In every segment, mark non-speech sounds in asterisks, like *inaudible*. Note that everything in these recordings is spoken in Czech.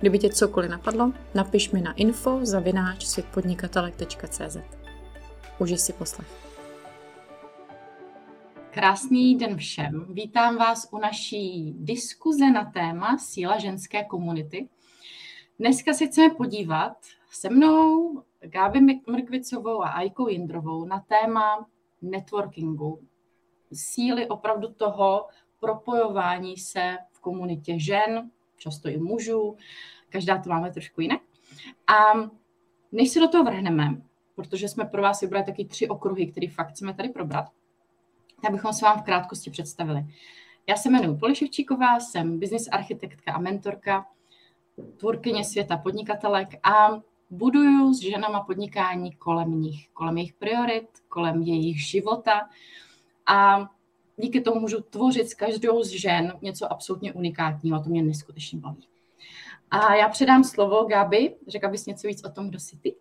Kdyby tě cokoliv napadlo, napiš mi na info zavináč světpodnikatelek.cz. Užij si poslech. Krásný den všem. Vítám vás u naší diskuze na téma síla ženské komunity. Dneska si chceme podívat se mnou, Gáby Mrkvicovou a Ajkou Jindrovou na téma networkingu. Síly opravdu toho propojování se v komunitě žen, často i mužů, každá to máme trošku jinak. A než se do toho vrhneme, protože jsme pro vás vybrali taky tři okruhy, které fakt chceme tady probrat, tak bychom se vám v krátkosti představili. Já se jmenuji Poli Ševčíková, jsem business architektka a mentorka, tvůrkyně světa podnikatelek a buduju s ženama podnikání kolem nich, kolem jejich priorit, kolem jejich života a díky tomu můžu tvořit s každou z žen něco absolutně unikátního to mě neskutečně baví. A já předám slovo Gabi. Řekla bys něco víc o tom, kdo jsi ty?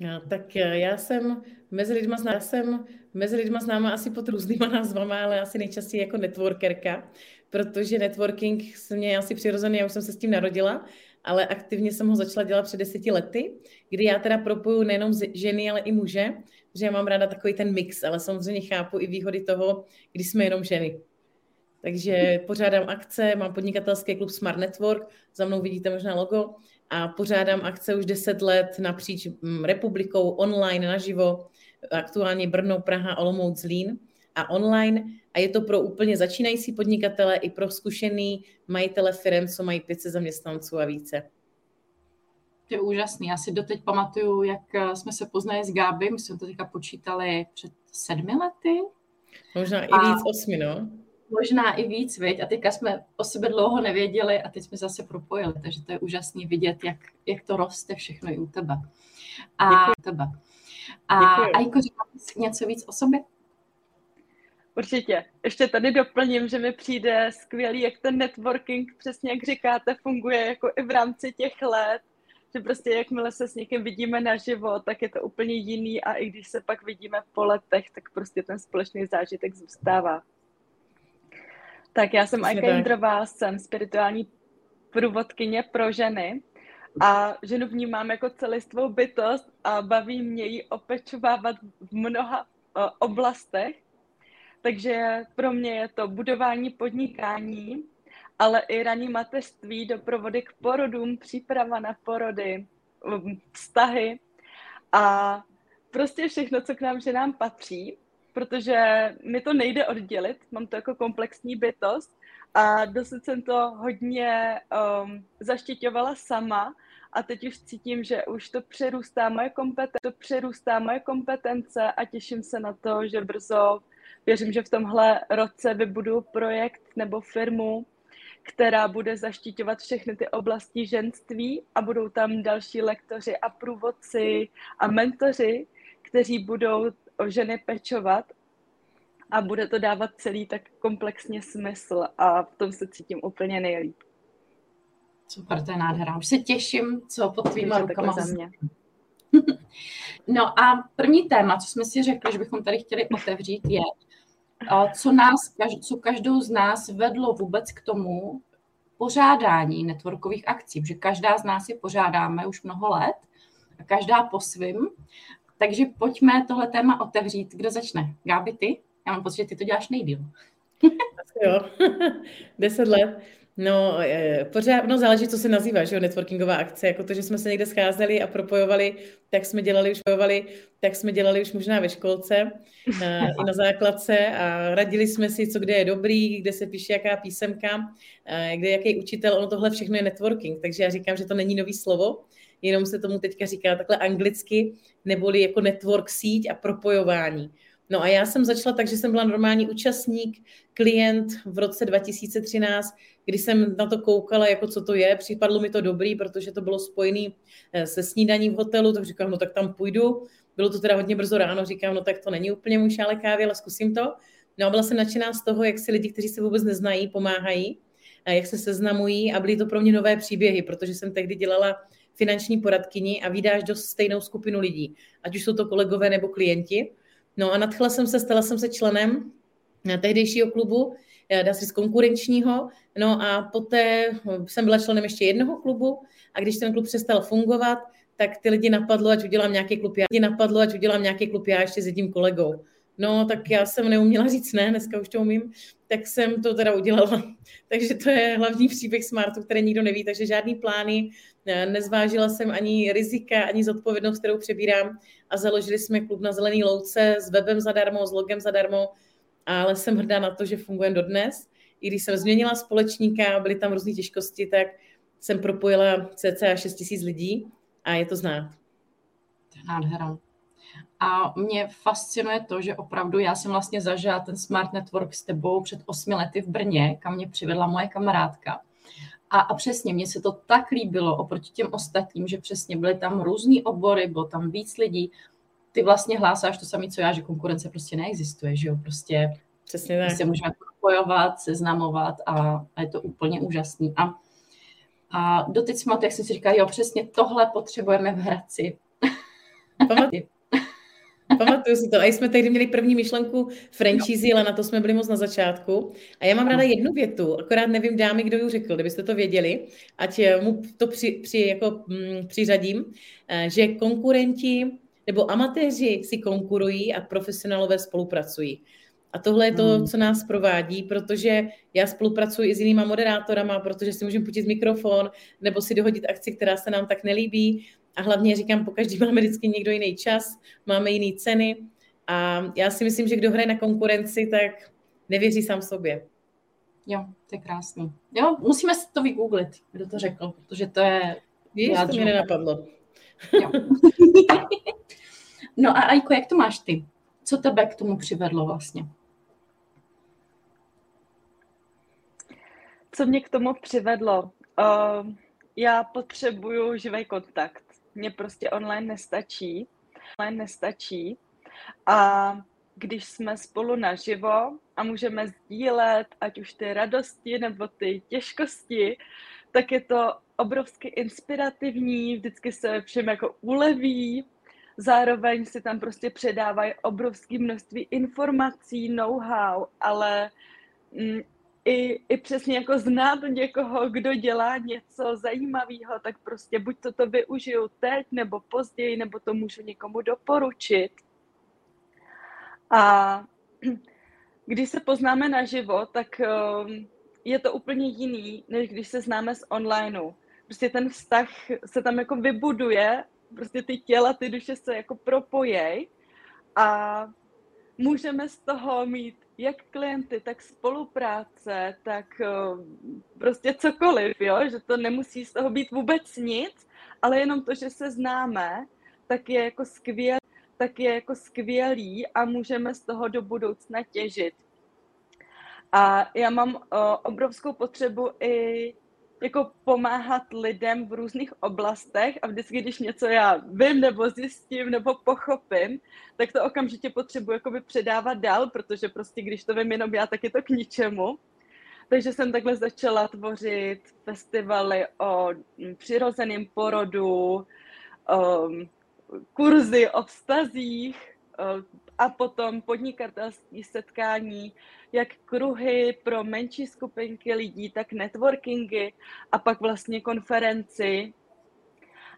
No, tak eh, já jsem mezi lidma, zná, jsem mezi lidma známa asi pod různýma názvama, ale asi nejčastěji jako networkerka, protože networking se mě asi přirozený, já už jsem se s tím narodila, ale aktivně jsem ho začala dělat před deseti lety, kdy já teda propoju nejenom ženy, ale i muže, že já mám ráda takový ten mix, ale samozřejmě chápu i výhody toho, když jsme jenom ženy. Takže pořádám akce, mám podnikatelský klub Smart Network, za mnou vidíte možná logo, a pořádám akce už 10 let napříč mm, republikou, online, naživo, aktuálně Brno, Praha, Olomouc, Zlín a online. A je to pro úplně začínající podnikatele i pro zkušený majitele firm, co mají 500 zaměstnanců a více. To je úžasný. Já si doteď pamatuju, jak eh, jsme se poznali s Gáby, my jsme to teďka počítali před sedmi lety. Možná i víc osmi, no možná i víc, viď? A teďka jsme o sebe dlouho nevěděli a teď jsme zase propojili, takže to je úžasný vidět, jak, jak to roste všechno i u tebe. A Děkuji. tebe. A Ajko, říká něco víc o sobě? Určitě. Ještě tady doplním, že mi přijde skvělý, jak ten networking, přesně jak říkáte, funguje jako i v rámci těch let, že prostě jakmile se s někým vidíme naživo, tak je to úplně jiný a i když se pak vidíme po letech, tak prostě ten společný zážitek zůstává. Tak já jsem Ajka Jindrová, jsem spirituální průvodkyně pro ženy a ženu vnímám jako celistvou bytost a baví mě ji opečovávat v mnoha oblastech. Takže pro mě je to budování podnikání, ale i raní mateřství, doprovody k porodům, příprava na porody, um, vztahy a prostě všechno, co k nám ženám patří protože mi to nejde oddělit, mám to jako komplexní bytost a dosud jsem to hodně um, zaštiťovala sama a teď už cítím, že už to přerůstá moje kompetence, to přerůstá moje kompetence a těším se na to, že brzo, věřím, že v tomhle roce vybudu projekt nebo firmu, která bude zaštiťovat všechny ty oblasti ženství a budou tam další lektoři a průvodci a mentoři, kteří budou o ženy pečovat a bude to dávat celý tak komplexně smysl a v tom se cítím úplně nejlíp. Super, to je nádhera. Už se těším, co pod tvýma rukama. Za mě. *laughs* no a první téma, co jsme si řekli, že bychom tady chtěli otevřít, je, co nás, co každou z nás vedlo vůbec k tomu pořádání networkových akcí, protože každá z nás je pořádáme už mnoho let, a každá po svým. Takže pojďme tohle téma otevřít. Kdo začne? Gáby, ty? Já mám pocit, že ty to děláš nejdíl. Asi jo, *laughs* deset let. No, pořád, no záleží, co se nazývá, že jo, networkingová akce, jako to, že jsme se někde scházeli a propojovali, tak jsme dělali už, tak jsme dělali už možná ve školce uh, i na základce a radili jsme si, co kde je dobrý, kde se píše jaká písemka, uh, kde jaký učitel, ono tohle všechno je networking, takže já říkám, že to není nový slovo, jenom se tomu teďka říká takhle anglicky, neboli jako network síť a propojování. No a já jsem začala tak, že jsem byla normální účastník, klient v roce 2013, kdy jsem na to koukala, jako co to je. Připadlo mi to dobrý, protože to bylo spojené eh, se snídaní v hotelu, tak říkám, no tak tam půjdu. Bylo to teda hodně brzo ráno, říkám, no tak to není úplně můj šále kávy, ale zkusím to. No a byla jsem nadšená z toho, jak si lidi, kteří se vůbec neznají, pomáhají, a jak se seznamují a byly to pro mě nové příběhy, protože jsem tehdy dělala finanční poradkyni a vydáš do stejnou skupinu lidí, ať už jsou to kolegové nebo klienti. No a nadchla jsem se, stala jsem se členem tehdejšího klubu, eh, dá se říct konkurenčního, no a poté jsem byla členem ještě jednoho klubu a když ten klub přestal fungovat, tak ty lidi napadlo, ať udělám nějaký klub já, lidi napadlo, ať udělám nějaký klub já ještě s jedním kolegou. No, tak já jsem neuměla říct ne, dneska už to umím, tak jsem to teda udělala. *laughs* takže to je hlavní příběh Smartu, který nikdo neví, takže žádný plány, nezvážila jsem ani rizika, ani zodpovědnost, kterou přebírám a založili jsme klub na Zelený louce s webem zadarmo, s logem zadarmo, ale jsem hrdá na to, že funguje dodnes. I když jsem změnila společníka, byly tam různé těžkosti, tak jsem propojila cca 6 tisíc lidí a je to znát. Nádhera. A mě fascinuje to, že opravdu já jsem vlastně zažila ten Smart Network s tebou před osmi lety v Brně, kam mě přivedla moje kamarádka. A, a přesně, mně se to tak líbilo oproti těm ostatním, že přesně byly tam různý obory, bylo tam víc lidí. Ty vlastně hlásáš to samé, co já, že konkurence prostě neexistuje, že jo, prostě Přesně tak. se můžeme propojovat, seznamovat a, a je to úplně úžasný. A, a doteď jsme, jak jsem si říkala, jo, přesně tohle potřebujeme v Hradci. *laughs* Pamatuju si to. A jsme tehdy měli první myšlenku franchise, ale na to jsme byli moc na začátku. A já mám ráda jednu větu, akorát nevím, dámy, kdo ji řekl, kdybyste to věděli, ať eh, mu to při, při, jako, mm, přiřadím, eh, že konkurenti nebo amatéři si konkurují a profesionálové spolupracují. A tohle je to, hmm. co nás provádí, protože já spolupracuji i s jinýma moderátorama, protože si můžeme putit mikrofon nebo si dohodit akci, která se nám tak nelíbí. A hlavně říkám, po každý máme vždycky někdo jiný čas, máme jiné ceny. A já si myslím, že kdo hraje na konkurenci, tak nevěří sám sobě. Jo, to je krásný. Jo, musíme si to vygooglit, kdo to řekl, protože to je... Víš, to mě nenapadlo. Jo. *laughs* no a Ajko, jak to máš ty? Co tebe k tomu přivedlo vlastně? Co mě k tomu přivedlo? Uh, já potřebuju živý kontakt. Mně prostě online nestačí. Online nestačí. A když jsme spolu naživo a můžeme sdílet, ať už ty radosti nebo ty těžkosti, tak je to obrovsky inspirativní, vždycky se všem jako uleví, zároveň si tam prostě předávají obrovské množství informací, know-how, ale mm, i, i přesně jako znát někoho, kdo dělá něco zajímavého, tak prostě buď to to využiju teď, nebo později, nebo to můžu někomu doporučit. A *clears throat* když se poznáme naživo, tak um, je to úplně jiný, než když se známe z onlineu. Prostě ten vztah se tam jako vybuduje, prostě ty těla, ty duše se jako propojej a můžeme z toho mít jak klienty, tak spolupráce, tak eh, prostě cokoliv, jo? že to nemusí z toho být vůbec nic, ale jenom to, že se známe, tak je jako skvělý, tak je jako skvělý a můžeme z toho do budoucna těžit. A já mám uh, obrovskou potřebu i jako pomáhat lidem v různých oblastech a vždycky, když něco já vím nebo zjistím nebo pochopím, tak to okamžitě potřebuji jakoby předávat dál, protože prostě když to vím jenom já, tak je to k ničemu. Takže jsem takhle začala tvořit festivaly o přirozeném porodu, um, kurzy o vztazích a potom podnikatelské setkání jak kruhy pro menší skupinky lidí, tak networkingy a pak vlastně konferenci.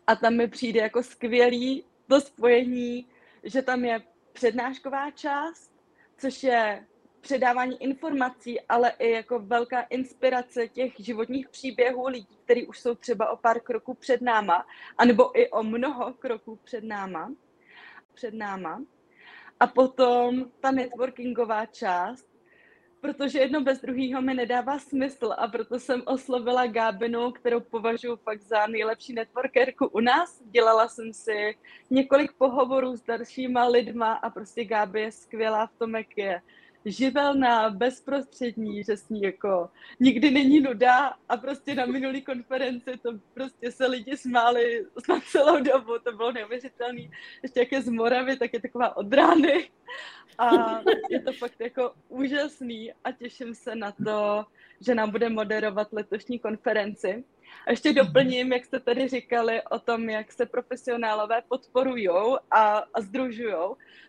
A tam mi přijde jako skvělý to spojení, že tam je přednášková část, což je předávání informací, ale i jako velká inspirace těch životních příběhů lidí, kteří už jsou třeba o pár kroků před náma, anebo i o mnoho kroků před náma. Před náma. A potom ta networkingová část, protože jedno bez druhého mi nedává smysl a proto jsem oslovila Gábinu, kterou považuji fakt za nejlepší networkerku u nás. Dělala jsem si několik pohovorů s dalšíma lidma a prostě Gáby je skvělá v tom, jak je živelná, bezprostřední, že s ní jako nikdy není nuda a prostě na minulý konferenci to prostě se lidi smáli *laughs* na celou dobu, to bylo neuvěřitelné. Ještě jak je z Moravy, tak je taková od rány a je to fakt jako úžasný a těším se na to, že nám bude moderovat letošní konferenci. A ještě doplním, jak jste tady říkali o tom, jak se profesionálové podporují a, a združují,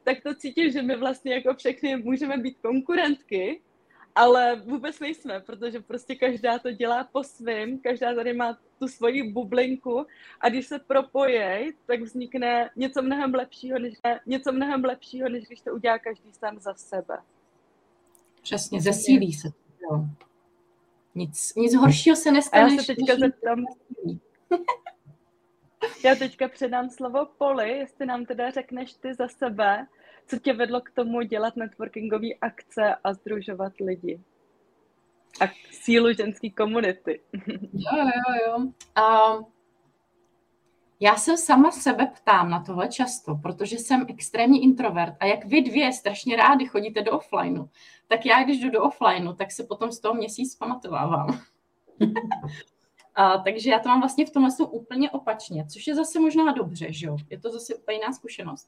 tak to cítím, že my vlastně jako všechny můžeme být konkurentky, ale vůbec nejsme, protože prostě každá to dělá po svém, každá tady má tu svoji bublinku a když se propojí, tak vznikne něco mnohem lepšího, než, něco mnohem lepšího, než když to udělá každý sám za sebe. Přesně, zesílí se. Jo. Nic, nic horšího se nestane. A já se teďka zeptám. já teďka předám slovo Poli, jestli nám teda řekneš ty za sebe, co tě vedlo k tomu dělat networkingové akce a združovat lidi? A sílu ženské komunity. jo, jo, jo. Um, já se sama sebe ptám na tohle často, protože jsem extrémní introvert a jak vy dvě strašně rádi chodíte do offlineu, tak já, když jdu do offlineu, tak se potom z toho měsíc pamatovávám. *laughs* a, takže já to mám vlastně v tomhle úplně opačně, což je zase možná dobře, že jo? Je to zase úplně jiná zkušenost.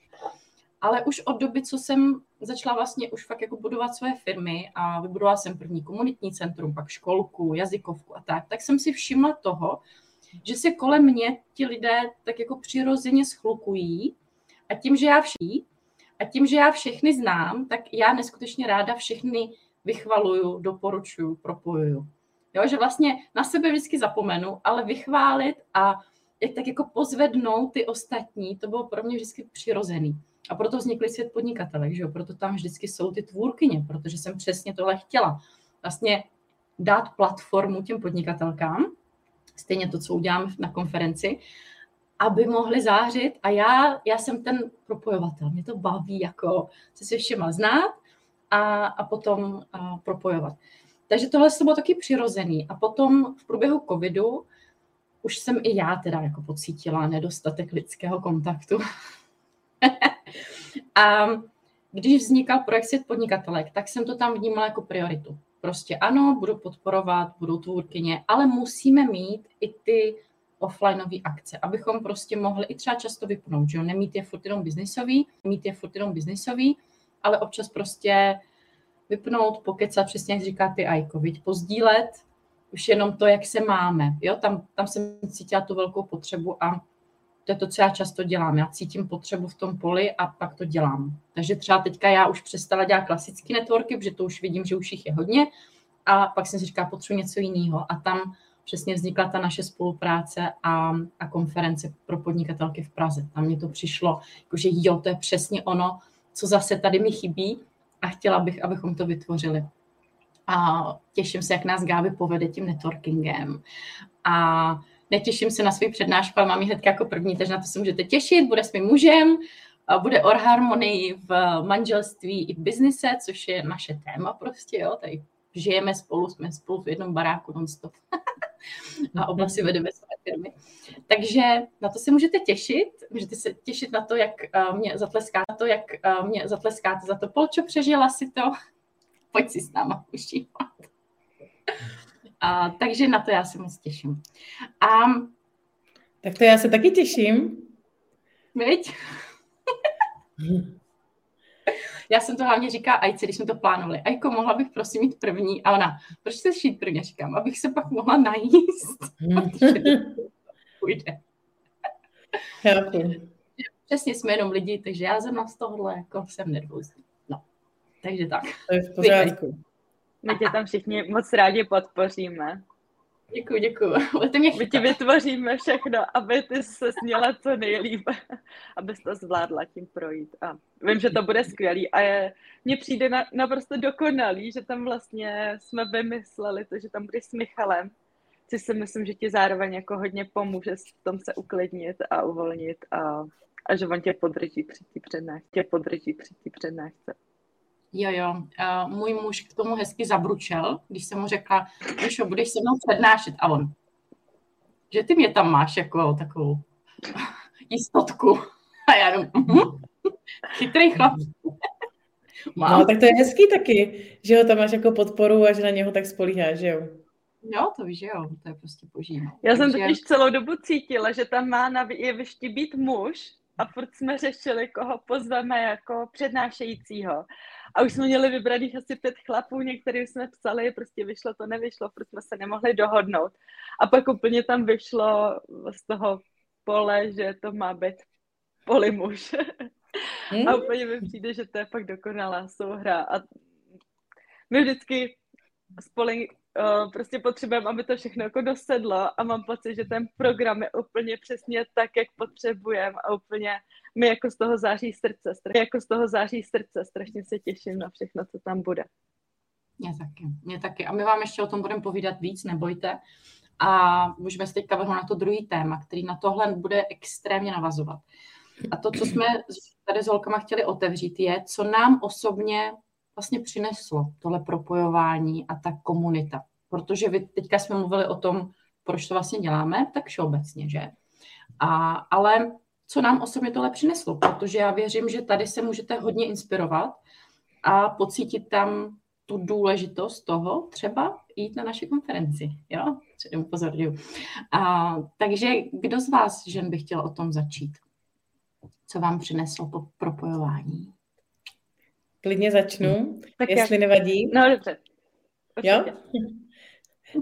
Ale už od doby, co jsem začala vlastně už fakt jako budovat své firmy a vybudovala jsem první komunitní centrum, pak školku, jazykovku a tak, tak jsem si všimla toho, že se kolem mě ti lidé tak jako přirozeně schlukují a tím, že já vší, a tím, že já všechny znám, tak já neskutečně ráda všechny vychvaluju, doporučuju, propojuju. Jo, že vlastně na sebe vždycky zapomenu, ale vychválit a jak tak jako pozvednout ty ostatní, to bylo pro mě vždycky přirozený. A proto vznikly svět podnikatelek, že jo? proto tam vždycky jsou ty tvůrkyně, protože jsem přesně tohle chtěla. Vlastně dát platformu těm podnikatelkám, stejně to, co udělám na konferenci, aby mohli zářit a já, já jsem ten propojovatel. Mě to baví jako se si všema znát a, a potom a propojovat. Takže tohle se bylo taky přirozený. A potom v průběhu covidu už jsem i já teda jako pocítila nedostatek lidského kontaktu. *laughs* a když vznikal projekt Svět podnikatelek, tak jsem to tam vnímala jako prioritu. Prostě ano, budu podporovat, budu tvůrkyně, ale musíme mít i ty offlineové akce, abychom prostě mohli i třeba často vypnout, že jo, nemít je furt jenom biznisový, mít je furt jenom biznisový, ale občas prostě vypnout, pokecat, přesně jak říká ty Aiko, viď, pozdílet už jenom to, jak se máme, jo, tam, tam jsem cítila tu velkou potřebu a to je to, co já často dělám. Já cítím potřebu v tom poli a pak to dělám. Takže třeba teďka já už přestala dělat klasické networky, protože to už vidím, že už jich je hodně. A pak jsem si říkala, potřebuji něco jiného. A tam přesně vznikla ta naše spolupráce a, a konference pro podnikatelky v Praze. Tam mě to přišlo, že jo, to je přesně ono, co zase tady mi chybí a chtěla bych, abychom to vytvořili. A těším se, jak nás Gáby povede tím networkingem. A netěším se na svůj přednášku, ale mám ji hned jako první, takže na to se můžete těšit. Bude s mým mužem, bude o harmonii v manželství i v biznise, což je naše téma prostě, jo, tady žijeme spolu, jsme spolu v jednom baráku non-stop *laughs* a oba si vedeme své firmy. Takže na to se můžete těšit, můžete se těšit na to, jak mě zatleskáte, na to, jak mě zatleskáte za to, Polčo, přežila si to, pojď si s náma užívat. A, takže na to já se moc těším. A, tak to já se taky těším. Viď? *laughs* já jsem to hlavně říká Ajce, když jsme to plánovali. Ajko, mohla bych prosím mít první? A ona, proč se šít první? říkám, abych se pak mohla najíst. *laughs* Půjde. Přesně jsme jenom lidi, takže já jsem z tohohle jako jsem nervózní. No, takže tak. To je v pořádku. My tě tam všichni moc rádi podpoříme. Děkuji, děkuji. Budete mě My ti vytvoříme všechno, aby ty se směla co nejlíp, *laughs* abys to zvládla tím projít. A vím, že to bude skvělý a je, mně přijde na, naprosto dokonalý, že tam vlastně jsme vymysleli to, že tam budeš s Michalem, což si myslím, že ti zároveň jako hodně pomůže v tom se uklidnit a uvolnit a, a že on tě podrží při té přednášce, tě podrží při té přednášce. Jo, jo. Uh, můj muž k tomu hezky zabručel, když jsem mu řekla, že budeš se mnou přednášet. A on, že ty mě tam máš jako takovou *laughs* jistotku. A já jenom, mm-hmm. chytrý chlap. Mám. *laughs* No, tak to je hezký taky, že ho tam máš jako podporu a že na něho tak spolíháš, že jo? Jo, to víš, že jo, to je prostě boží. No. Já jsem totiž celou dobu cítila, že tam má na jevišti být muž a furt jsme řešili, koho pozveme jako přednášejícího. A už jsme měli vybraných asi pět chlapů, některým jsme psali, prostě vyšlo to, nevyšlo, protože jsme se nemohli dohodnout. A pak úplně tam vyšlo z toho pole, že to má být polimuž. *laughs* Hmm. A úplně mi přijde, že to je fakt dokonalá souhra. A my vždycky spolu uh, prostě potřebujeme, aby to všechno jako dosedlo a mám pocit, že ten program je úplně přesně tak, jak potřebujeme a úplně mi jako z toho září srdce, strašně, jako z toho září srdce, strašně se těším na všechno, co tam bude. Mě taky, mě taky. A my vám ještě o tom budeme povídat víc, nebojte. A můžeme se teďka vrhnout na to druhý téma, který na tohle bude extrémně navazovat. A to, co jsme tady s holkama chtěli otevřít, je, co nám osobně vlastně přineslo tohle propojování a ta komunita. Protože vy teďka jsme mluvili o tom, proč to vlastně děláme, tak všeobecně, že? A, ale co nám osobně tohle přineslo, protože já věřím, že tady se můžete hodně inspirovat a pocítit tam tu důležitost toho třeba jít na naši konferenci, jo? Předem upozorňuji. A, takže kdo z vás, žen, by chtěl o tom začít? Co vám přineslo po propojování? Klidně začnu, tak jestli já... nevadí. No dobře. Jo? *laughs*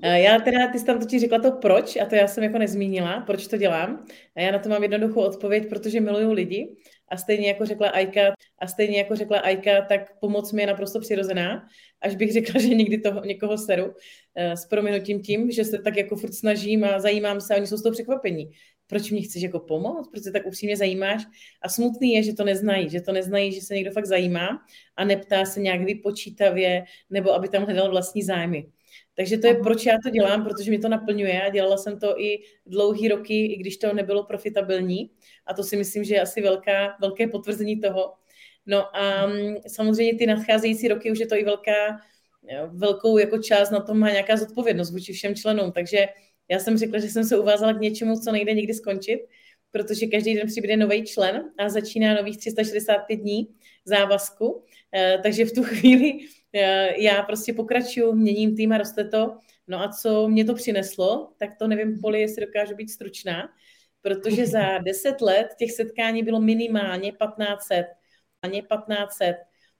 Já teda, ty jsi tam totiž řekla to proč, a to já jsem jako nezmínila, proč to dělám. A já na to mám jednoduchou odpověď, protože miluju lidi. A stejně jako řekla Aika, a stejně jako řekla Aika, tak pomoc mi je naprosto přirozená. Až bych řekla, *laughs* že někdy toho, někoho seru eh, s prominutím tím, že se tak jako furt snažím a zajímám se a oni jsou z toho překvapení proč mě chceš jako pomoct, proč se tak upřímně zajímáš. A smutný je, že to neznají, že to neznají, že se někdo fakt zajímá a neptá se nějak vypočítavě, nebo aby tam hledal vlastní zájmy. Takže to je, proč já to dělám, protože mi to naplňuje a dělala jsem to i dlouhý roky, i když to nebylo profitabilní. A to si myslím, že je asi velká, velké potvrzení toho. No a mm, samozřejmě ty nadcházející roky už je to i velká, velkou jako část na tom má nějaká zodpovědnost vůči všem členům. Takže já jsem řekla, že jsem se uvázala k něčemu, co nejde nikdy skončit, protože každý den přibude nový člen a začíná nových 365 dní závazku. Eh, takže v tu *laughs* chvíli eh, já prostě pokračuju, měním tým a roste to. No a co mě to přineslo, tak to nevím, Poli, jestli dokážu být stručná, protože za *laughs* 10 let těch setkání bylo minimálně 1500. Ani 1500.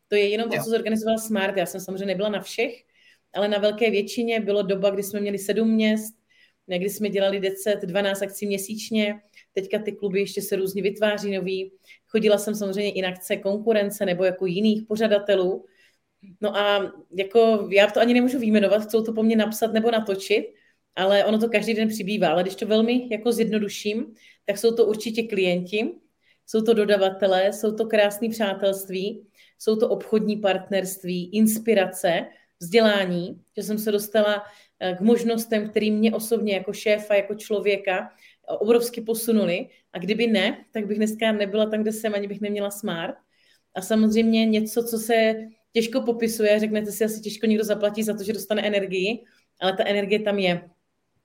To je jenom to, co zorganizoval Smart. Já jsem samozřejmě nebyla na všech, ale na velké většině bylo doba, kdy jsme měli sedm měst, Někdy jsme dělali 10, 12 akcí měsíčně, teďka ty kluby ještě se různě vytváří nový. Chodila jsem samozřejmě i na akce konkurence nebo jako jiných pořadatelů. No a jako já to ani nemůžu výjmenovat, chcou to po mně napsat nebo natočit, ale ono to každý den přibývá. Ale když to velmi jako zjednoduším, tak jsou to určitě klienti, jsou to dodavatelé, jsou to krásné přátelství, jsou to obchodní partnerství, inspirace, vzdělání, že jsem se dostala k možnostem, který mě osobně jako šéfa, jako člověka obrovsky posunuli. A kdyby ne, tak bych dneska nebyla tam, kde jsem, ani bych neměla smart. A samozřejmě něco, co se těžko popisuje, řeknete si, asi těžko někdo zaplatí za to, že dostane energii, ale ta energie tam je.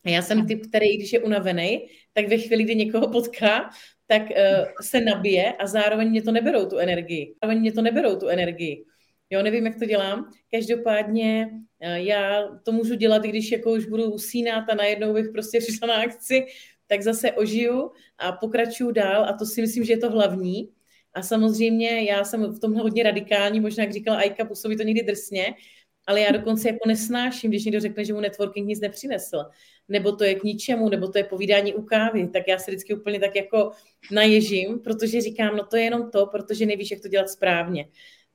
A já jsem typ, který, když je unavený, tak ve chvíli, kdy někoho potká, tak uh, se nabije a zároveň mě to neberou tu energii. Zároveň mě to neberou tu energii. Jo, nevím, jak to dělám. Každopádně eh, já to můžu dělat, když jako už budu usínat a najednou bych prostě *laughs* přišla na akci, tak zase ožiju a pokračuju dál a to si myslím, že je to hlavní. A samozřejmě já jsem v tomhle hodně radikální, možná jak říkala Ajka, působí to někdy drsně, ale já dokonce jako nesnáším, když někdo řekne, že mu networking nic nepřinesl, nebo to je k ničemu, nebo to je povídání u kávy, tak já se vždycky úplně tak jako naježím, protože říkám, no to je jenom to, protože nevíš, jak to dělat správně.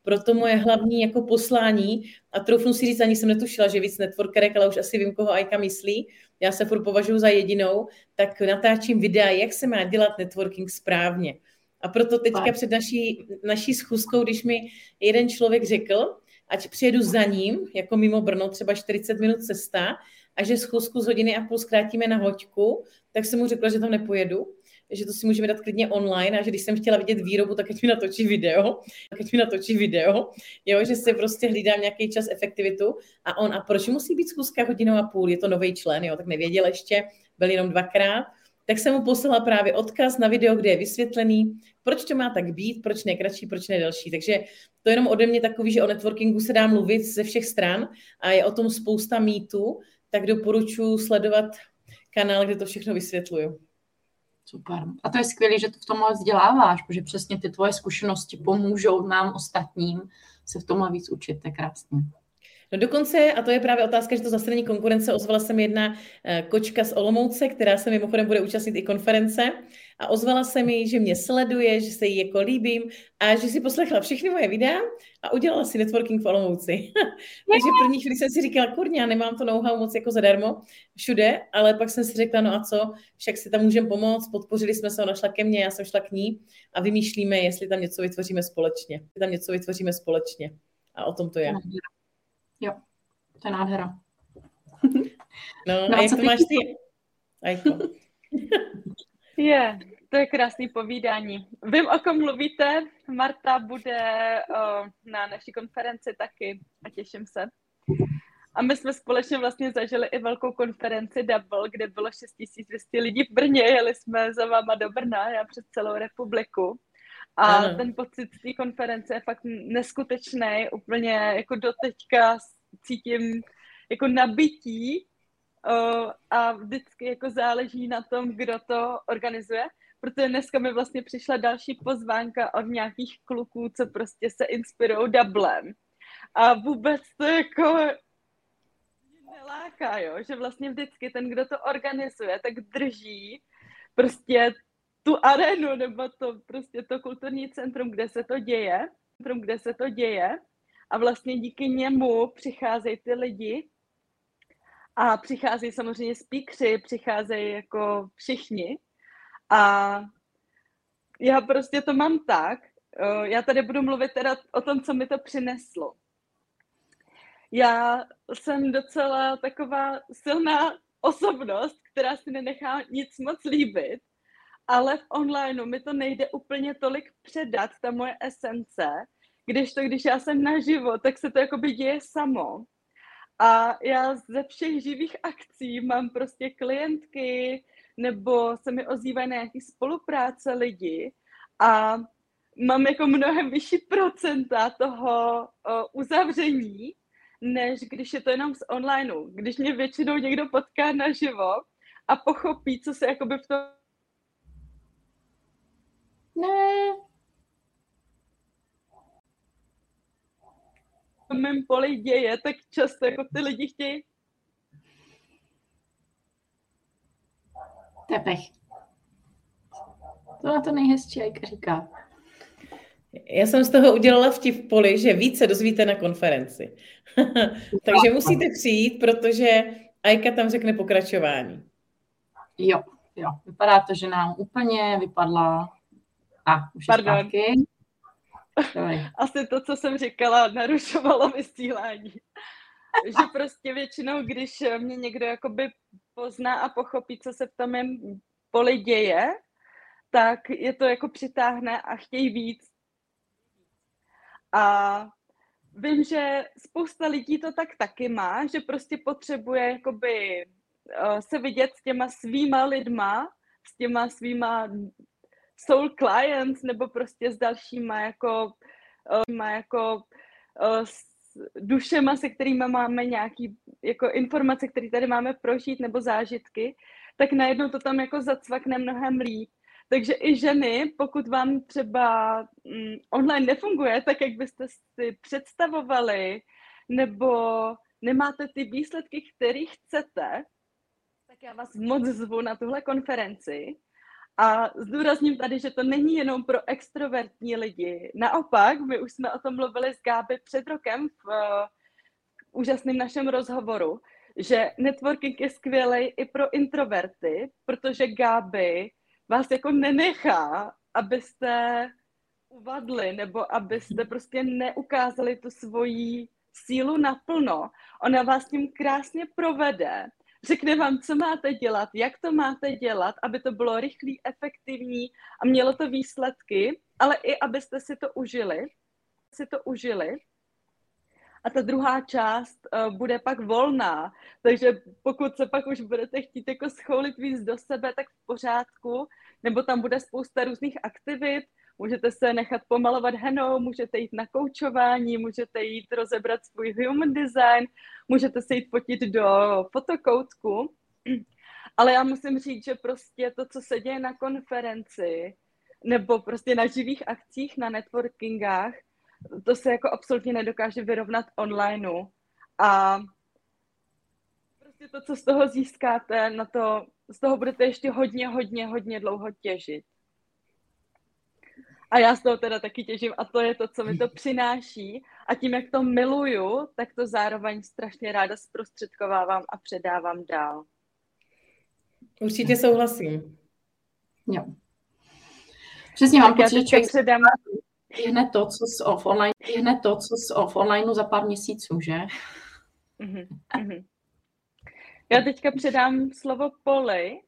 Proto moje hlavní jako poslání, a troufnu si říct, ani jsem netušila, že víc networkerek, ale už asi vím, koho Ajka myslí, já se furt považuji za jedinou, tak natáčím videa, jak se má dělat networking správně. A proto teďka před naší, naší schůzkou, když mi jeden člověk řekl, ať přijedu za ním, jako mimo Brno, třeba 40 minut cesta, a že schůzku z hodiny a půl zkrátíme na hoďku, tak jsem mu řekla, že tam nepojedu, že to si můžeme dát klidně online a že když jsem chtěla vidět výrobu, tak ať mi natočí video, tak ať mi natočí video, jo, že si prostě hlídám nějaký čas efektivitu. A on, a proč musí být zkuska hodinou a půl, je to nový člen, jo, tak nevěděl ještě, byl jenom dvakrát, tak jsem mu poslala právě odkaz na video, kde je vysvětlený, proč to má tak být, proč ne kratší, proč ne delší. Takže to je jenom ode mě takový, že o networkingu se dá mluvit ze všech stran a je o tom spousta mýtů, tak doporučuji sledovat kanál, kde to všechno vysvětluju. Super. A to je skvělé, že to v tomhle vzděláváš, protože přesně ty tvoje zkušenosti pomůžou nám ostatním se v tomhle víc učit. To je krásný. No dokonce, a to je právě otázka, že to zastraní konkurence, ozvala se mi jedna eh, kočka z Olomouce, která se mimochodem bude účastnit i konference a ozvala se mi, že mě sleduje, že se jí jako líbím a že si poslechla všechny moje videa a udělala si networking v Olomouci. *laughs* Takže první chvíli jsem si říkala, kurně, já nemám to know-how moc jako zadarmo všude, ale pak jsem si řekla, no a co, však si tam můžeme pomoct, podpořili jsme se, ona šla ke mně, já jsem šla k ní a vymýšlíme, jestli tam něco vytvoříme společně. Jestli tam něco vytvoříme společně. A o tom to je. Jo, to je nádhera. No, no a jak to máš ty? Ajko. *laughs* Je, to je krásný povídání. Vím, o kom mluvíte. Marta bude o, na naší konferenci taky a těším se. A my jsme společně vlastně zažili i velkou konferenci Double, kde bylo 6200 lidí v Brně. Jeli jsme za váma do Brna, já přes celou republiku. A ano. ten pocit z té konference je fakt neskutečný, úplně jako doteďka cítím jako nabití a vždycky jako záleží na tom, kdo to organizuje, protože dneska mi vlastně přišla další pozvánka od nějakých kluků, co prostě se inspirují dublem. A vůbec to jako neláká, jo? že vlastně vždycky ten, kdo to organizuje, tak drží prostě tu arenu nebo to prostě to kulturní centrum, kde se to děje, centrum, kde se to děje a vlastně díky němu přicházejí ty lidi a přicházejí samozřejmě speakři, přicházejí jako všichni a já prostě to mám tak, já tady budu mluvit teda o tom, co mi to přineslo. Já jsem docela taková silná osobnost, která si nenechá nic moc líbit ale v onlineu mi to nejde úplně tolik předat, ta moje esence, když to, když já jsem naživo, tak se to jakoby děje samo. A já ze všech živých akcí mám prostě klientky, nebo se mi ozývají na nějaký spolupráce lidi a mám jako mnohem vyšší procenta toho uzavření, než když je to jenom z onlineu. Když mě většinou někdo potká naživo a pochopí, co se jakoby v tom ne. V mém poli děje, tak často jako ty lidi chtějí. Tepech. To je to nejhezčí, jak říká. Já jsem z toho udělala vtip poli, že více dozvíte na konferenci. *laughs* Takže musíte přijít, protože Ajka tam řekne pokračování. Jo, jo. Vypadá to, že nám úplně vypadla a už Pardon. *laughs* Asi to, co jsem říkala, narušovalo vysílání. *laughs* že prostě většinou, když mě někdo jakoby pozná a pochopí, co se v tom mém poli děje, tak je to jako přitáhne a chtějí víc. A vím, že spousta lidí to tak taky má, že prostě potřebuje jakoby eh, se vidět s těma svýma lidma, s těma svýma soul clients nebo prostě s dalšíma jako, uh, jako uh, s dušema, se kterými máme nějaký jako informace, které tady máme prožít nebo zážitky, tak najednou to tam jako zacvakne mnohem líp. Takže i ženy, pokud vám třeba mm, online nefunguje tak, jak byste si představovali, nebo nemáte ty výsledky, které chcete, tak já vás moc zvu na tuhle konferenci, a zdůrazním tady, že to není jenom pro extrovertní lidi. Naopak, my už jsme o tom mluvili s Gáby před rokem v, v úžasném našem rozhovoru, že networking je skvělý i pro introverty, protože Gáby vás jako nenechá, abyste uvadli nebo abyste prostě neukázali tu svoji sílu naplno. Ona vás tím krásně provede řekne vám, co máte dělat, jak to máte dělat, aby to bylo rychlý, efektivní a mělo to výsledky, ale i abyste si to užili, si to užili. A ta druhá část uh, bude pak volná, takže pokud se pak už budete chtít jako schoulit víc do sebe, tak v pořádku, nebo tam bude spousta různých aktivit, Můžete se nechat pomalovat henou, můžete jít na koučování, můžete jít rozebrat svůj human design, můžete se jít fotit do fotokoutku. Ale já musím říct, že prostě to, co se děje na konferenci, nebo prostě na živých akcích, na networkingách, to se jako absolutně nedokáže vyrovnat onlineu. A prostě to, co z toho získáte, na to, z toho budete ještě hodně, hodně, hodně dlouho těžit. A já z toho teda taky těžím a to je to, co mi to *laughs* přináší. A tím, jak to miluju, tak to zároveň strašně ráda zprostředkovávám a předávám dál. Určitě souhlasím. Jo. Přesně mám pocit, že člověk předám... hned to, co z off online, hned to, co z off online za pár měsíců, že? Mm-hmm. Já teďka předám slovo Poli.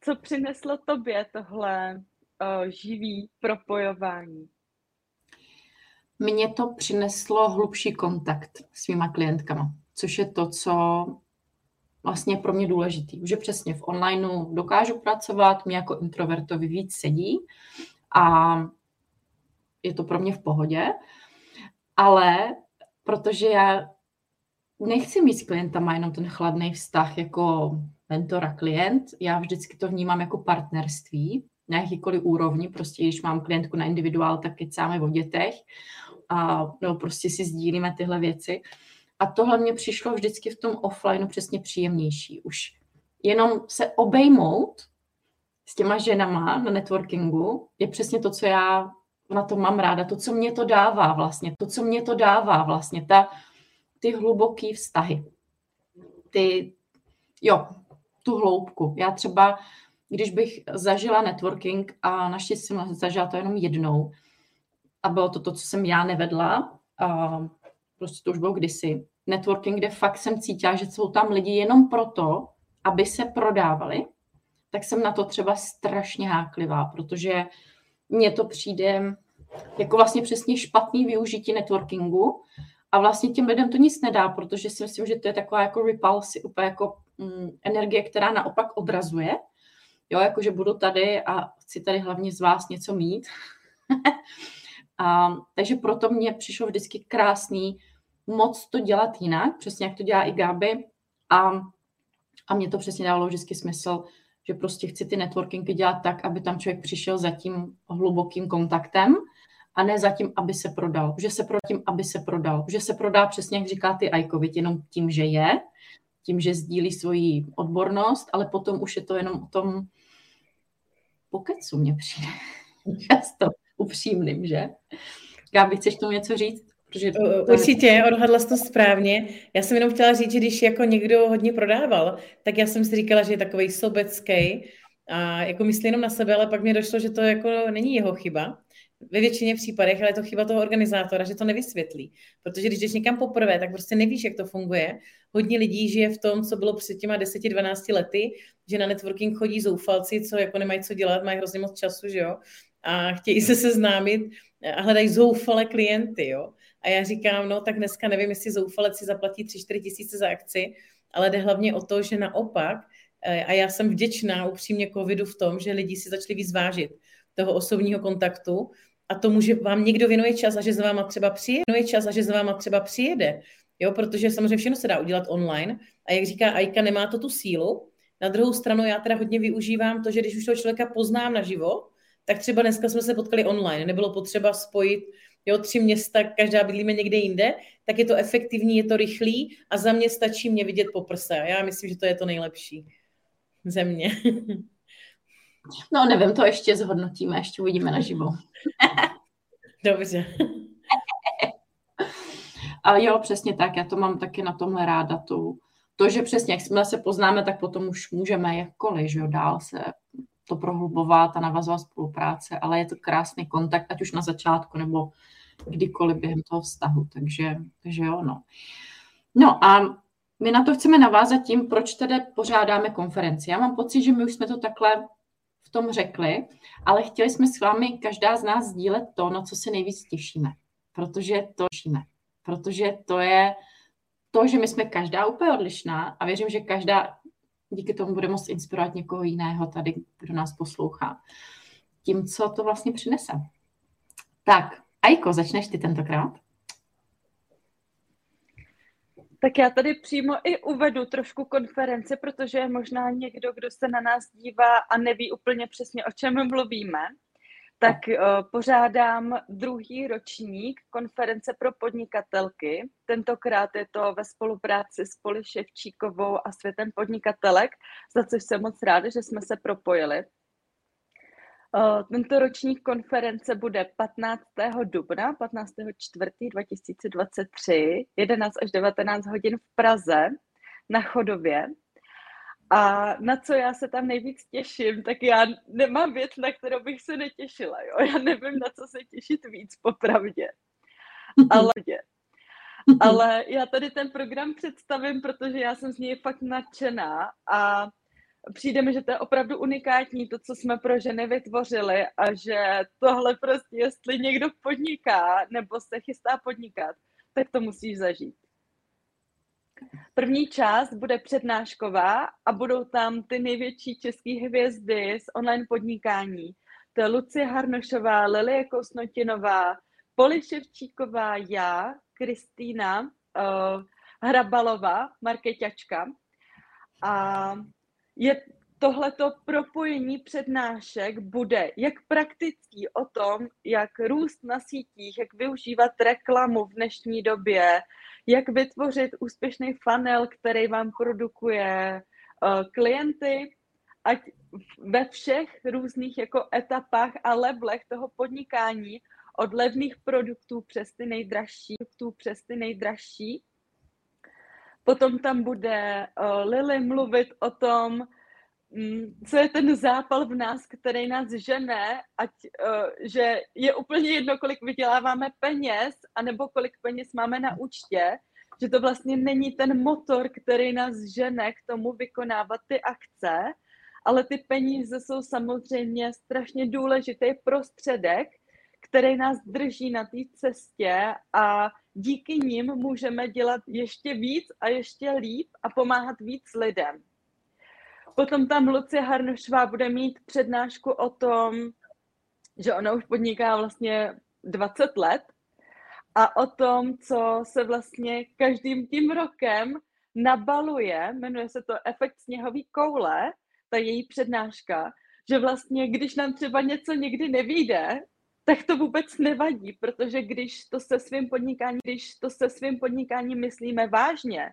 Co přineslo tobě tohle živý propojování? Mně to přineslo hlubší kontakt s svýma klientkama, což je to, co vlastně pro mě důležitý. Už je přesně v onlineu dokážu pracovat, mě jako introvertovi víc sedí a je to pro mě v pohodě, ale protože já nechci mít s klientama jenom ten chladný vztah jako mentor a klient, já vždycky to vnímám jako partnerství na jakýkoliv úrovni, prostě když mám klientku na individuál, tak kecáme o dětech a no, prostě si sdílíme tyhle věci. A tohle mě přišlo vždycky v tom offlineu přesně příjemnější. Už jenom se obejmout s těma ženama na networkingu je přesně to, co já na to mám ráda, to, co mě to dává vlastně, to, co mě to dává vlastně, ta, ty hluboký vztahy. Ty, jo, tu hloubku. Já třeba když bych zažila networking a naštěstí jsem zažila to jenom jednou a bylo to to, co jsem já nevedla, a prostě to už bylo kdysi, networking, kde fakt jsem cítila, že jsou tam lidi jenom proto, aby se prodávali, tak jsem na to třeba strašně háklivá, protože mně to přijde jako vlastně přesně špatný využití networkingu a vlastně těm lidem to nic nedá, protože si myslím, že to je taková jako repulse, úplně jako mm, energie, která naopak odrazuje jo, jakože budu tady a chci tady hlavně z vás něco mít. *laughs* a, takže proto mě přišlo vždycky krásný moc to dělat jinak, přesně jak to dělá i Gabi a, a mě to přesně dávalo vždycky smysl, že prostě chci ty networkingy dělat tak, aby tam člověk přišel za tím hlubokým kontaktem a ne za tím, aby se prodal. Že se pro tím, aby se prodal. Že se prodá přesně, jak říká ty Ajkovič, jenom tím, že je, tím, že sdílí svoji odbornost, ale potom už je to jenom o tom, pokecu mě přijde *laughs* často upřímným, že? Gábi, chceš tomu něco říct? Protože to... Určitě, odhadla jsi to správně. Já jsem jenom chtěla říct, že když jako někdo hodně prodával, tak já jsem si říkala, že je takový sobecký a jako myslí jenom na sebe, ale pak mi došlo, že to jako není jeho chyba ve většině případech, ale je to chyba toho organizátora, že to nevysvětlí. Protože když jdeš někam poprvé, tak prostě nevíš, jak to funguje. Hodně lidí žije v tom, co bylo před těma 10-12 lety, že na networking chodí zoufalci, co jako nemají co dělat, mají hrozně moc času, že jo, a chtějí se seznámit a hledají zoufalé klienty, jo. A já říkám, no tak dneska nevím, jestli zoufalec si zaplatí 3-4 tisíce za akci, ale jde hlavně o to, že naopak, eh, a já jsem vděčná upřímně covidu v tom, že lidi si začali víc vážit toho osobního kontaktu a tomu, že vám někdo věnuje čas a že za váma třeba přijede, věnuje čas a že za váma třeba přijede, jo, protože samozřejmě všechno se dá udělat online a jak říká Aika, nemá to tu sílu. Na druhou stranu já teda hodně využívám to, že když už toho člověka poznám naživo, tak třeba dneska jsme se potkali online, nebylo potřeba spojit jo, tři města, každá bydlíme někde jinde, tak je to efektivní, je to rychlý a za mě stačí mě vidět po prse. Já myslím, že to je to nejlepší ze mě. *laughs* No nevím, to ještě zhodnotíme, ještě uvidíme naživo. *laughs* Dobře. *laughs* Ale jo, přesně tak, já to mám taky na tomhle ráda, tu, to, že přesně, jak se poznáme, tak potom už můžeme jakkoliv, že jo, dál se to prohlubovat a navazovat spolupráce, ale je to krásný kontakt, ať už na začátku nebo kdykoliv během toho vztahu, takže, takže jo, no. No a my na to chceme navázat tím, proč tedy pořádáme konferenci. Já mám pocit, že my už jsme to takhle tom řekli, ale chtěli jsme s vámi každá z nás sdílet to, na co se nejvíc těšíme. Protože to těšíme. Protože to je to, že my jsme každá úplně odlišná a věřím, že každá díky tomu bude moct inspirovat někoho jiného tady, kdo nás poslouchá. Tím, co to vlastně přinese. Tak, Ajko, začneš ty tentokrát? Tak já tady přímo i uvedu trošku konference, protože je možná někdo, kdo se na nás dívá a neví úplně přesně, o čem mluvíme. Tak uh, pořádám druhý ročník konference pro podnikatelky. Tentokrát je to ve spolupráci s Poli Ševčíkovou a Světem podnikatelek, za což jsem moc ráda, že jsme se propojili. Tento ročník konference bude 15. dubna, 15. 4. 2023, 11 až 19 hodin v Praze na Chodově. A na co já se tam nejvíc těším, tak já nemám věc, na kterou bych se netěšila. Jo? Já nevím, na co se těšit víc, popravdě. *laughs* Ale, ale já tady ten program představím, protože já jsem z něj fakt nadšená a přijde mi, že to je opravdu unikátní, to, co jsme pro ženy vytvořili a že tohle prostě, jestli někdo podniká nebo se chystá podnikat, tak to musíš zažít. První část bude přednášková a budou tam ty největší české hvězdy z online podnikání. To je Lucie Harnošová, Lilie Kousnotinová, Poli Ševčíková, já, Kristýna uh, Hrabalová, marketačka. A je tohleto propojení přednášek bude jak praktický o tom, jak růst na sítích, jak využívat reklamu v dnešní době, jak vytvořit úspěšný funnel, který vám produkuje uh, klienty, ať ve všech různých jako etapách a levelech toho podnikání, od levných produktů přes ty nejdražší, produktů přes ty nejdražší, Potom tam bude uh, Lily mluvit o tom, um, co je ten zápal v nás, který nás žene, ať, uh, že je úplně jedno, kolik vyděláváme peněz, anebo kolik peněz máme na účtě, že to vlastně není ten motor, který nás žene k tomu vykonávat ty akce, ale ty peníze jsou samozřejmě strašně důležitý prostředek, který nás drží na té cestě a díky nim můžeme dělat ještě víc a ještě líp a pomáhat víc lidem. Potom tam Lucie Harnošová bude mít přednášku o tom, že ona už podniká vlastně 20 let a o tom, co se vlastně každým tím rokem nabaluje, jmenuje se to efekt sněhový koule, ta její přednáška, že vlastně, když nám třeba něco někdy nevíde, tak to vůbec nevadí, protože když to se svým podnikáním, když to se svým podnikáním myslíme vážně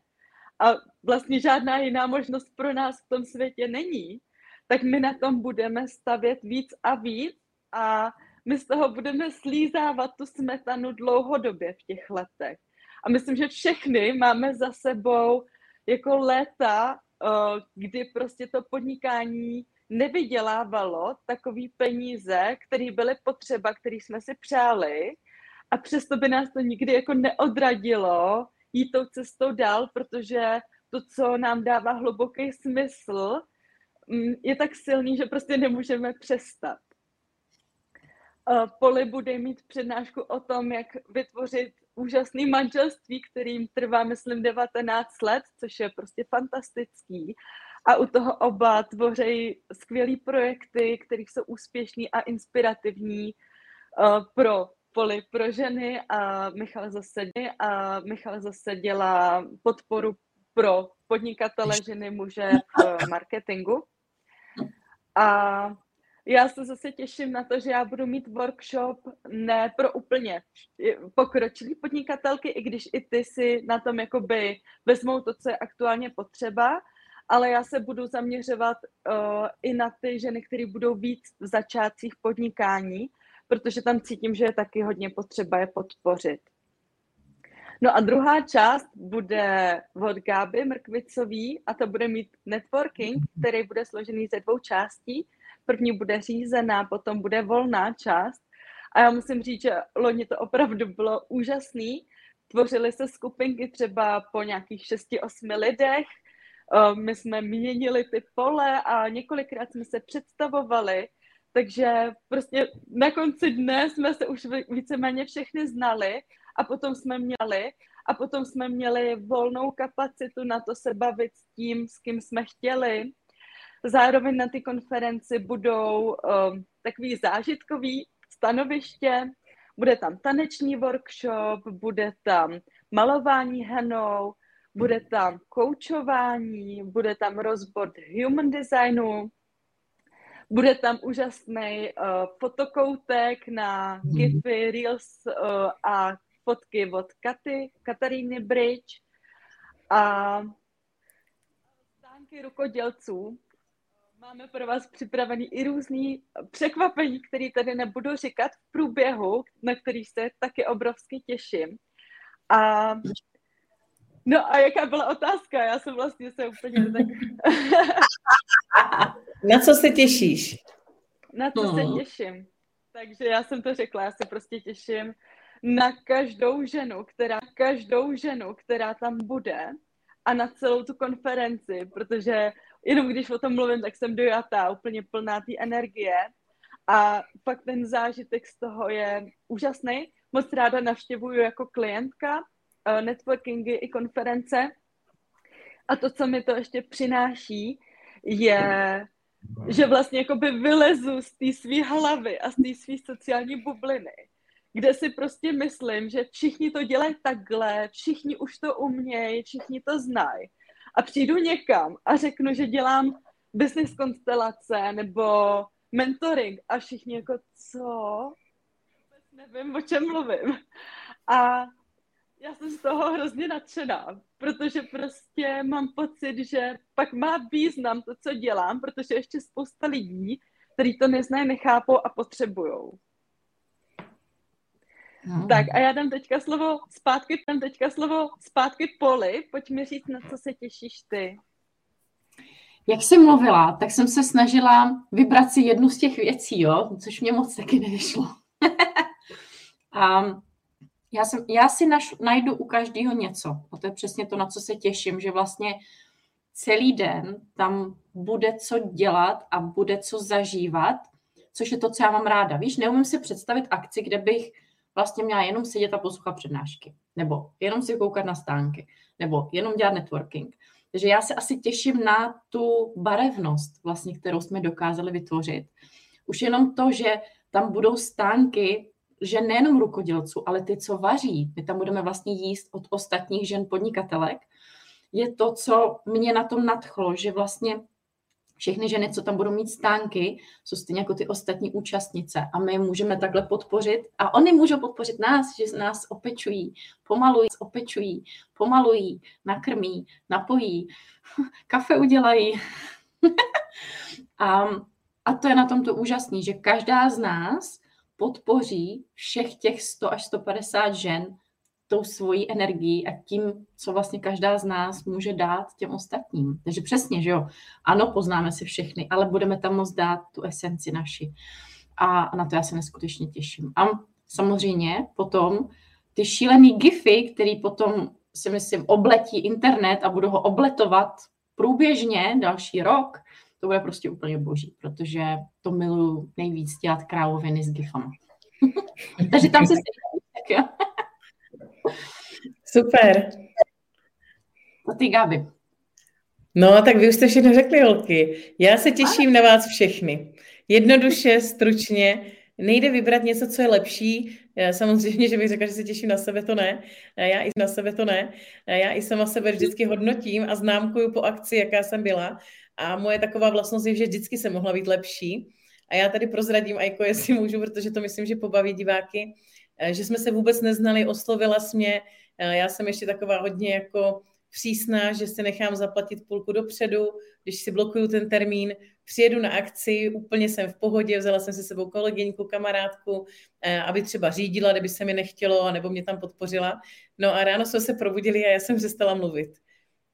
a vlastně žádná jiná možnost pro nás v tom světě není, tak my na tom budeme stavět víc a víc a my z toho budeme slízávat tu smetanu dlouhodobě v těch letech. A myslím, že všechny máme za sebou jako léta, eh, kdy prostě to podnikání nevydělávalo takový peníze, které byly potřeba, které jsme si přáli a přesto by nás to nikdy jako neodradilo jít tou cestou dál, protože to, co nám dává hluboký smysl, mm, je tak silný, že prostě nemůžeme přestat. Poli bude mít přednášku o tom, jak vytvořit úžasný manželství, kterým trvá, myslím, 19 let, což je prostě fantastický a u toho oba tvoří skvělé projekty, které jsou úspěšní a inspirativní uh, pro poli pro ženy a Michal zase, a Michal zase dělá podporu pro podnikatele ženy muže v marketingu. A já se zase těším na to, že já budu mít workshop ne pro úplně pokročilý podnikatelky, i když i ty si na tom jakoby vezmou to, co je aktuálně potřeba, ale já se budu zaměřovat uh, i na ty ženy, které budou víc v začátcích podnikání, protože tam cítím, že je taky hodně potřeba je podpořit. No a druhá část bude od Gáby Mrkvicový a to bude mít networking, který bude složený ze dvou částí. První bude řízená, potom bude volná část. A já musím říct, že loni to opravdu bylo úžasný, tvořily se skupinky třeba po nějakých šesti, osmi lidech. Eh, my jsme měnili ty pole a několikrát jsme se představovali, takže prostě na konci dne jsme se už víceméně všechny znali a potom jsme měli a potom jsme měli volnou kapacitu na to se bavit s tím, s kým jsme chtěli. Zároveň na ty konferenci budou um, takový zážitkový stanoviště, bude tam taneční workshop, bude tam malování henou, bude tam koučování, bude tam rozbor human designu, bude tam úžasný uh, fotokoutek na mhm. GIFy, Reels uh, a fotky od Katy, Kataríny Bridge a stánky rukodělců. Máme pro vás připravený i různý překvapení, které tady nebudu říkat v průběhu, na který se taky obrovsky těším. A No a jaká byla otázka? Já jsem vlastně se úplně *laughs* tak... Na co se těšíš? Na co se hmm. těším? Takže já jsem to řekla, já se prostě těším na každou ženu, která, každou ženu, která tam bude a na celou tu konferenci, protože jenom když o tom mluvím, tak jsem dojatá, úplně plná té energie a fakt ten zážitek z toho je úžasný. Moc ráda navštěvuju jako klientka networkingy i konference a to, co mi to ještě přináší, je, že vlastně jakoby vylezu z té své hlavy a z té své sociální bubliny kde si prostě myslím, že všichni to dělají takhle, všichni už to umějí, všichni to znají. A přijdu někam a řeknu, že dělám business konstelace nebo mentoring a všichni jako, co? Vůbec nevím, o čem mluvím. A já jsem z toho hrozně nadšená, protože prostě mám pocit, že pak má význam to, co dělám, protože ještě spousta lidí, kteří to neznají, nechápou a potřebujou. No. Tak a já dám teďka slovo zpátky, dám teďka slovo zpátky Poli. Pojď mi říct, na co se těšíš ty. Jak jsem mluvila, tak jsem se snažila vybrat si jednu z těch věcí, jo, což mě moc taky nevyšlo. *laughs* a já, jsem, já si naš, najdu u každého něco. A to je přesně to, na co se těším, že vlastně celý den tam bude co dělat a bude co zažívat, což je to, co já mám ráda. Víš, neumím si představit akci, kde bych vlastně měla jenom sedět a poslouchat přednášky, nebo jenom si koukat na stánky, nebo jenom dělat networking. Takže já se asi těším na tu barevnost, vlastně, kterou jsme dokázali vytvořit. Už jenom to, že tam budou stánky, že nejenom rukodělců, ale ty, co vaří, my tam budeme vlastně jíst od ostatních žen podnikatelek, je to, co mě na tom nadchlo, že vlastně všechny ženy, co tam budou mít stánky, jsou stejně jako ty ostatní účastnice a my můžeme takhle podpořit a oni můžou podpořit nás, že nás opečují, pomalují, opečují, pomalují, nakrmí, napojí, *laughs* kafe udělají. *laughs* a, a to je na tom to úžasné, že každá z nás podpoří všech těch 100 až 150 žen tou svojí energií a tím, co vlastně každá z nás může dát těm ostatním. Takže přesně, že jo, ano, poznáme si všechny, ale budeme tam moct dát tu esenci naši. A na to já se neskutečně těším. A samozřejmě potom ty šílený gify, který potom si myslím obletí internet a budu ho obletovat průběžně další rok, to bude prostě úplně boží, protože to miluju nejvíc dělat krávoviny s gifama. *laughs* Takže tam se *laughs* jo. Super. A ty, Gabi? No, tak vy už jste všechno řekli, holky. Já se těším na vás všechny. Jednoduše, stručně, nejde vybrat něco, co je lepší. Samozřejmě, že bych řekla, že se těším na sebe, to ne. Já i na sebe to ne. Já i sama sebe vždycky hodnotím a známkuju po akci, jaká jsem byla. A moje taková vlastnost je, že vždycky jsem mohla být lepší. A já tady prozradím, Ajko, jestli můžu, protože to myslím, že pobaví diváky, že jsme se vůbec neznali, oslovila jsi mě, já jsem ještě taková hodně jako přísná, že si nechám zaplatit půlku dopředu, když si blokuju ten termín, přijedu na akci, úplně jsem v pohodě, vzala jsem si sebou kolegyňku, kamarádku, eh, aby třeba řídila, kdyby se mi nechtělo, nebo mě tam podpořila. No a ráno jsme se probudili a já jsem přestala mluvit.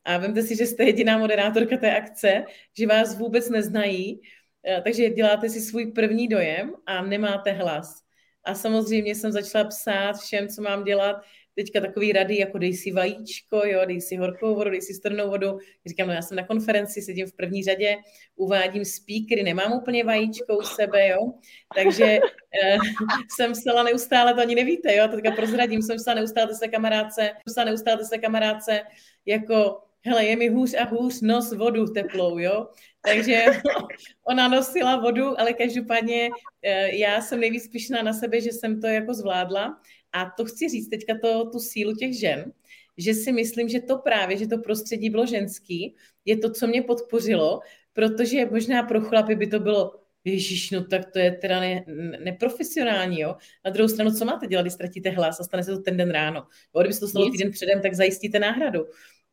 A vemte si, že jste jediná moderátorka té akce, že vás vůbec neznají, eh, takže děláte si svůj první dojem a nemáte hlas. A samozřejmě jsem začala psát všem, co mám dělat, teďka takový rady, jako dej si vajíčko, jo, dej si horkou vodu, dej si strnou vodu. Říkám, no já jsem na konferenci, sedím v první řadě, uvádím speakery, nemám úplně vajíčko u sebe, jo, takže eh, *laughs* jsem psala neustále, to ani nevíte, jo, to teďka prozradím, jsem psala neustále se kamarádce, psala neustále se kamarádce, jako hele, je mi hůř a hůř, nos vodu teplou, jo. Takže *laughs* ona nosila vodu, ale každopádně eh, já jsem nejvíc pišná na sebe, že jsem to jako zvládla. A to chci říct teďka to, tu sílu těch žen, že si myslím, že to právě, že to prostředí bylo ženský, je to, co mě podpořilo, protože možná pro chlapy by to bylo Ježíš, no tak to je teda ne, neprofesionální, jo. Na druhou stranu, co máte dělat, když ztratíte hlas a stane se to ten den ráno? Jo, kdyby se to stalo týden předem, tak zajistíte náhradu.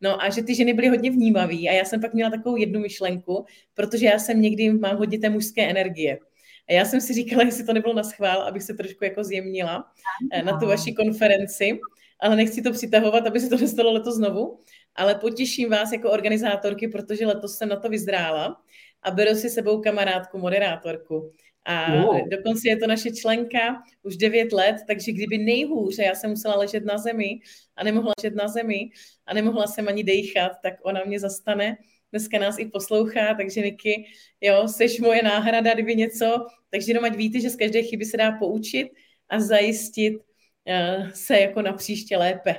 No a že ty ženy byly hodně vnímavé a já jsem pak měla takovou jednu myšlenku, protože já jsem někdy, mám hodně té mužské energie. A já jsem si říkala, *laughs* jestli to nebylo na schvál, abych se trošku jako zjemnila eh, na tu vaši konferenci, ale nechci to přitahovat, aby se to *laughs* nestalo letos znovu, ale potěším vás jako organizátorky, protože letos jsem na to vyzrála a beru si sebou kamarádku, moderátorku. A wow. dokonce je to naše členka už 9 let, takže kdyby nejhůře, já jsem musela ležet na zemi a nemohla ležet na zemi a nemohla jsem ani dejchat, tak ona mě zastane. Dneska nás i poslouchá, takže Niky, jo, seš moje náhrada, kdyby něco, takže jenom ať víte, že z každé chyby se dá poučit a zajistit uh, se jako na příště lépe.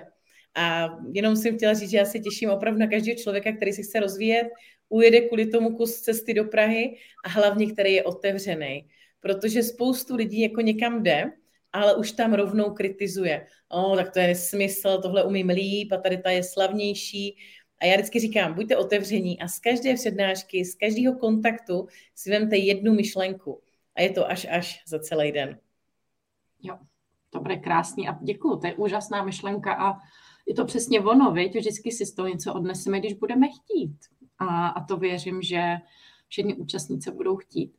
A jenom jsem chtěla říct, že já se těším opravdu na každého člověka, který si chce rozvíjet, ujede kvůli tomu kus cesty do Prahy a hlavně, který je otevřený. Protože spoustu lidí jako někam jde, ale už tam rovnou kritizuje. O, tak to je nesmysl, tohle umím líp a tady ta je slavnější. A já vždycky říkám, buďte otevření a z každé přednášky, z každého kontaktu si vemte jednu myšlenku. A je to až až za celý den. Jo, to bude krásný a děkuju, to je úžasná myšlenka a je to přesně ono, viď? vždycky si z toho něco odneseme, když budeme chtít. A, a to věřím, že všechny účastnice budou chtít.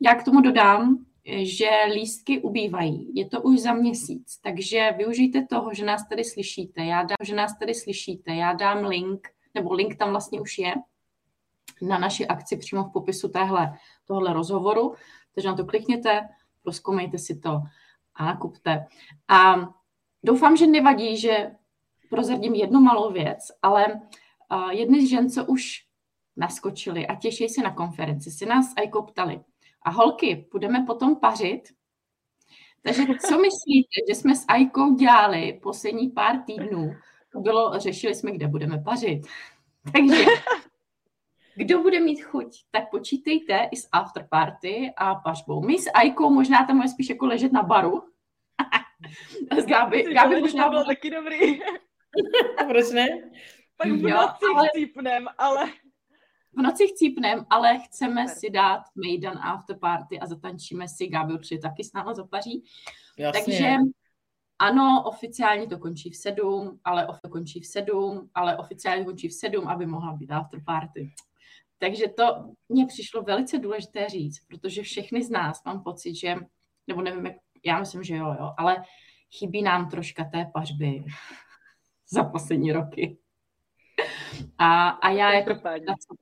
Já k tomu dodám, že lístky ubývají. Je to už za měsíc, takže využijte toho, že nás tady slyšíte. Já dám, že nás tady slyšíte. Já dám link, nebo link tam vlastně už je, na naši akci přímo v popisu téhle, tohle rozhovoru. Takže na to klikněte, proskoumejte si to a nakupte. A doufám, že nevadí, že prozradím jednu malou věc, ale jedny z žen, co už naskočili a těší se na konferenci, si nás Ajko ptali. A holky, budeme potom pařit? Takže co myslíte, že jsme s Ajkou dělali poslední pár týdnů? To bylo, řešili jsme, kde budeme pařit. Takže kdo bude mít chuť, tak počítejte i s afterparty a pařbou. My s Ajkou možná tam spíš jako ležet na baru. *laughs* s Gáby, Gáby možná bylo taky dobrý. *laughs* Proč ne? Pak v noci ale... chcípnem, ale... V noci chcípnem, ale chceme Super. si dát Maidan after party a zatančíme si, Gáby určitě taky s náma zapaří. Jasně. Takže ano, oficiálně to končí v sedm, ale to končí v sedm, ale oficiálně končí v sedm, aby mohla být after party. Takže to mně přišlo velice důležité říct, protože všechny z nás mám pocit, že, nebo nevím, jak, já myslím, že jo, jo, ale chybí nám troška té pařby *laughs* za poslední roky. A, a já jako ta, co,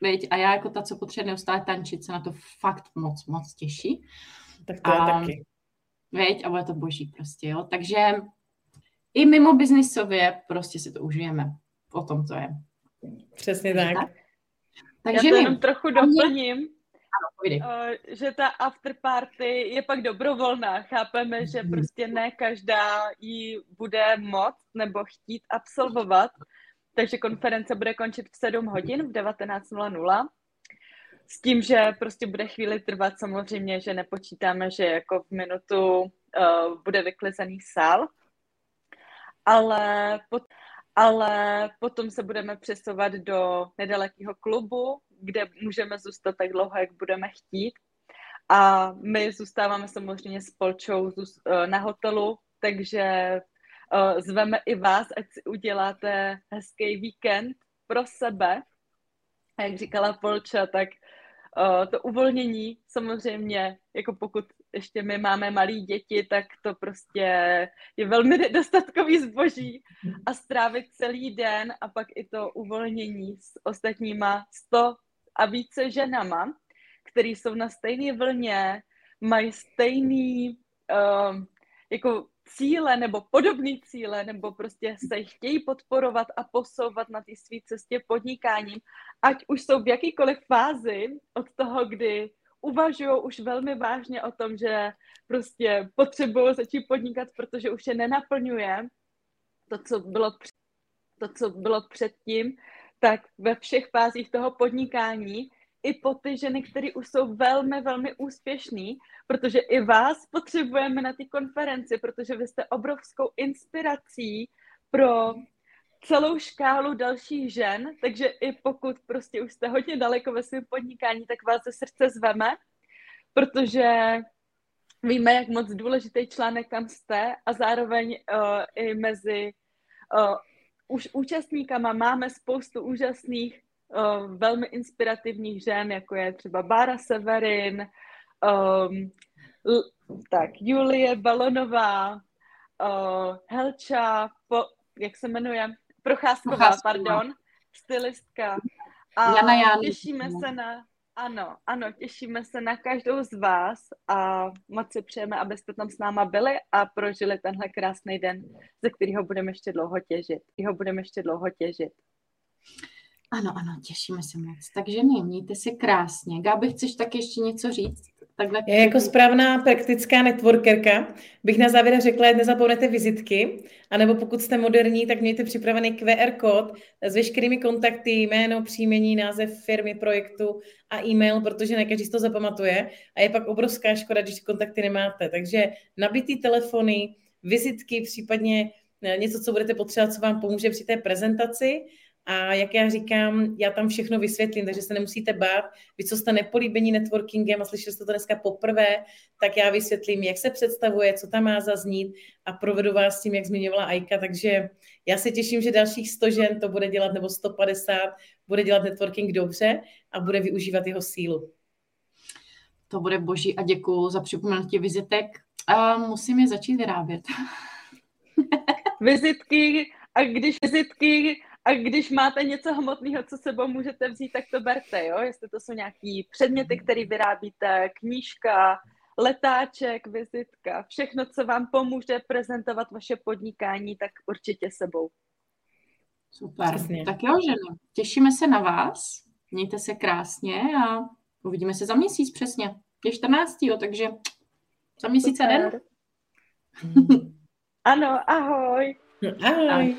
veď, a já jako ta, co potřebuje neustále tančit, se na to fakt moc, moc těší. Tak to a, je taky. Veď, a bude to boží prostě, jo. Takže i mimo biznisově prostě si to užijeme. O tom to je. Přesně tak. tak. Takže Já to jenom trochu doplním. Ano, uh, že ta afterparty je pak dobrovolná. Chápeme, že mhm. prostě ne každá ji bude moc nebo chtít absolvovat, takže konference bude končit v 7 hodin v 19.00. S tím, že prostě bude chvíli trvat samozřejmě, že nepočítáme, že jako v minutu uh, bude vyklizený sál. Ale, pot, ale potom se budeme přesouvat do nedalekého klubu, kde můžeme zůstat tak dlouho, jak budeme chtít. A my zůstáváme samozřejmě s Polčou eh, na hotelu, takže zveme i vás, ať si uděláte hezký víkend pro sebe. A jak říkala Polča, tak uh, to uvolnění samozřejmě, jako pokud ještě my máme malé děti, tak to prostě je velmi *laughs* nedostatkový zboží a strávit celý den a pak i to uvolnění s ostatníma 100 a více ženama, který jsou na stejné vlně, mají stejný uh, jako cíle nebo podobné cíle, nebo prostě se chtějí podporovat a posouvat na té své cestě podnikáním, ať už jsou v jakýkoliv fázi od toho, kdy uvažují už velmi vážně o tom, že prostě potřebují začít podnikat, protože už je nenaplňuje to, co bylo, to, co bylo předtím, tak ve všech fázích toho podnikání i po ty ženy, které už jsou velmi, velmi úspěšný, protože i vás potřebujeme na té konferenci, protože vy jste obrovskou inspirací pro celou škálu dalších žen, takže i pokud prostě už jste hodně daleko ve svém podnikání, tak vás ze srdce zveme, protože víme, jak moc důležitý článek tam jste a zároveň uh, i mezi uh, už účastníkama máme spoustu úžasných, uh, velmi inspirativních žen, jako je třeba Bára Severin, um, l- tak Julie Balonová, uh, Helča, po, jak se jmenuje? Procházková, Procházková. pardon, stylistka. A Jana těšíme se na, ano, ano, těšíme se na každou z vás a moc si přejeme, abyste tam s náma byli a prožili tenhle krásný den, ze kterého budeme ještě dlouho těžit. Jeho budeme ještě dlouho těžit. Ano, ano, těšíme se moc. Takže mějte se krásně. Gáby, chceš tak ještě něco říct? takhle... Já jako správná praktická networkerka bych na závěr řekla, že nezapomeňte vizitky, anebo pokud jste moderní, tak mějte připravený QR kód s veškerými kontakty, jméno, příjmení, název firmy, projektu a e-mail, protože ne každý to zapamatuje a je pak obrovská škoda, když kontakty nemáte. Takže nabitý telefony, vizitky, případně eh, něco, co budete potřebovat, co vám pomůže při té prezentaci a jak já říkám, já tam všechno vysvětlím, takže se nemusíte bát. Vy, co jste nepolíbení networkingem a slyšeli jste to dneska poprvé, tak já vysvětlím, jak se představuje, co tam má zaznít a provedu vás s tím, jak zmiňovala Aika. Takže já se těším, že dalších 100 žen to bude dělat, nebo 150, bude dělat networking dobře a bude využívat jeho sílu. To bude boží a děkuji za připomenutí vizitek. A musím je začít vyrábět. vizitky a když vizitky a když máte něco hmotného, co sebou můžete vzít, tak to berte, jo? Jestli to jsou nějaký předměty, které vyrábíte, knížka, letáček, vizitka, všechno, co vám pomůže prezentovat vaše podnikání, tak určitě sebou. Super. Přesně. Tak jo, ženy, těšíme se na vás. Mějte se krásně a uvidíme se za měsíc přesně. Je 14. takže za měsíc a den. *laughs* ano, ahoj. Ahoj. ahoj.